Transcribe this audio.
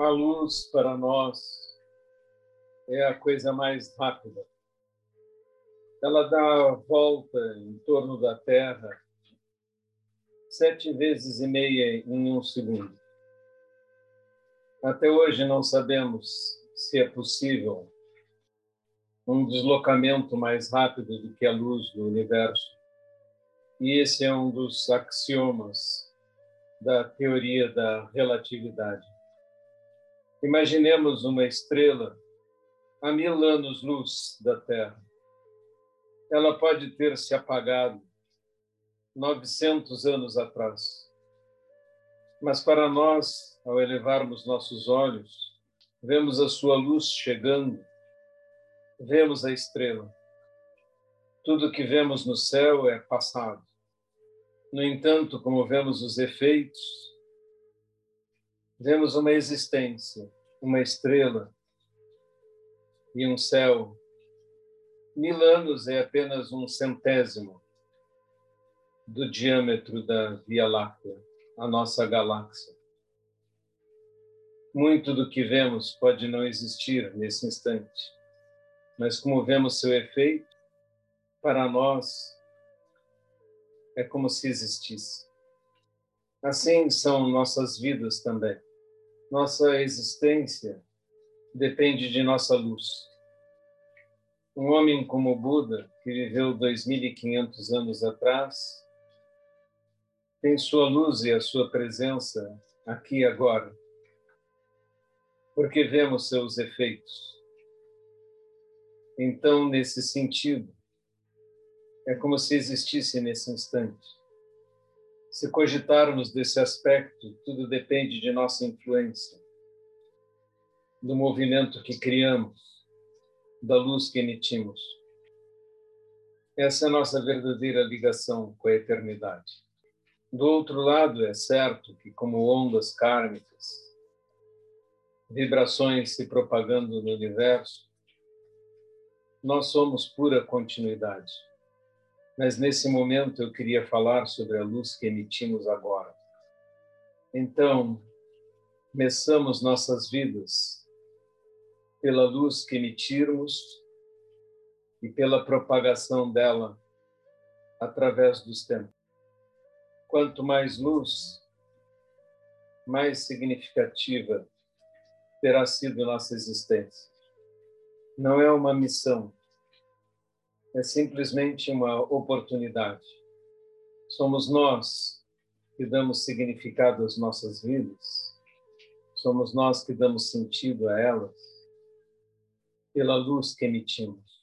A luz para nós é a coisa mais rápida. Ela dá a volta em torno da Terra sete vezes e meia em um segundo. Até hoje não sabemos se é possível um deslocamento mais rápido do que a luz do universo. E esse é um dos axiomas da teoria da relatividade. Imaginemos uma estrela a mil anos-luz da Terra. Ela pode ter se apagado 900 anos atrás. Mas para nós, ao elevarmos nossos olhos, vemos a sua luz chegando, vemos a estrela. Tudo que vemos no céu é passado. No entanto, como vemos os efeitos, Vemos uma existência, uma estrela e um céu. Mil anos é apenas um centésimo do diâmetro da Via Láctea, a nossa galáxia. Muito do que vemos pode não existir nesse instante, mas como vemos seu efeito, para nós é como se existisse. Assim são nossas vidas também. Nossa existência depende de nossa luz. Um homem como Buda, que viveu 2.500 anos atrás, tem sua luz e a sua presença aqui agora, porque vemos seus efeitos. Então, nesse sentido, é como se existisse nesse instante. Se cogitarmos desse aspecto, tudo depende de nossa influência, do movimento que criamos, da luz que emitimos. Essa é a nossa verdadeira ligação com a eternidade. Do outro lado, é certo que, como ondas kármicas, vibrações se propagando no universo, nós somos pura continuidade mas nesse momento eu queria falar sobre a luz que emitimos agora. Então, começamos nossas vidas pela luz que emitirmos e pela propagação dela através dos tempos. Quanto mais luz, mais significativa terá sido nossa existência. Não é uma missão, é simplesmente uma oportunidade. Somos nós que damos significado às nossas vidas, somos nós que damos sentido a elas pela luz que emitimos.